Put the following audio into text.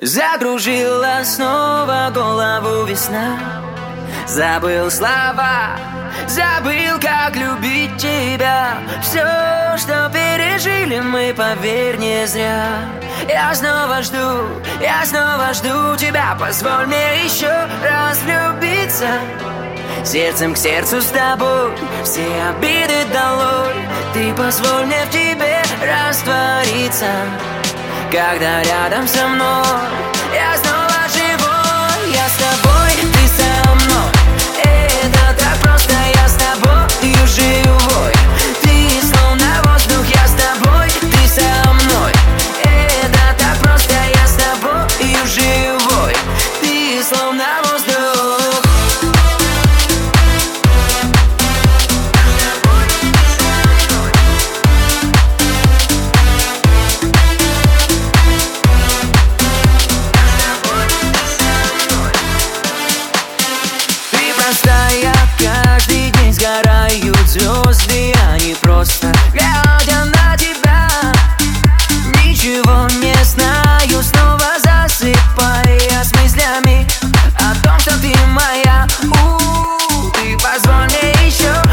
Загружила снова голову весна. Забыл слова, забыл, как любить тебя. Все, что пережили мы, поверь, не зря. Я снова жду, я снова жду тебя. Позволь мне еще раз влюбиться. Сердцем к сердцу с тобой Все обиды долой. Ты позволь мне в тебе раствориться когда рядом со мной. Я снова о том, что ты моя. У, -у, -у ты позвони еще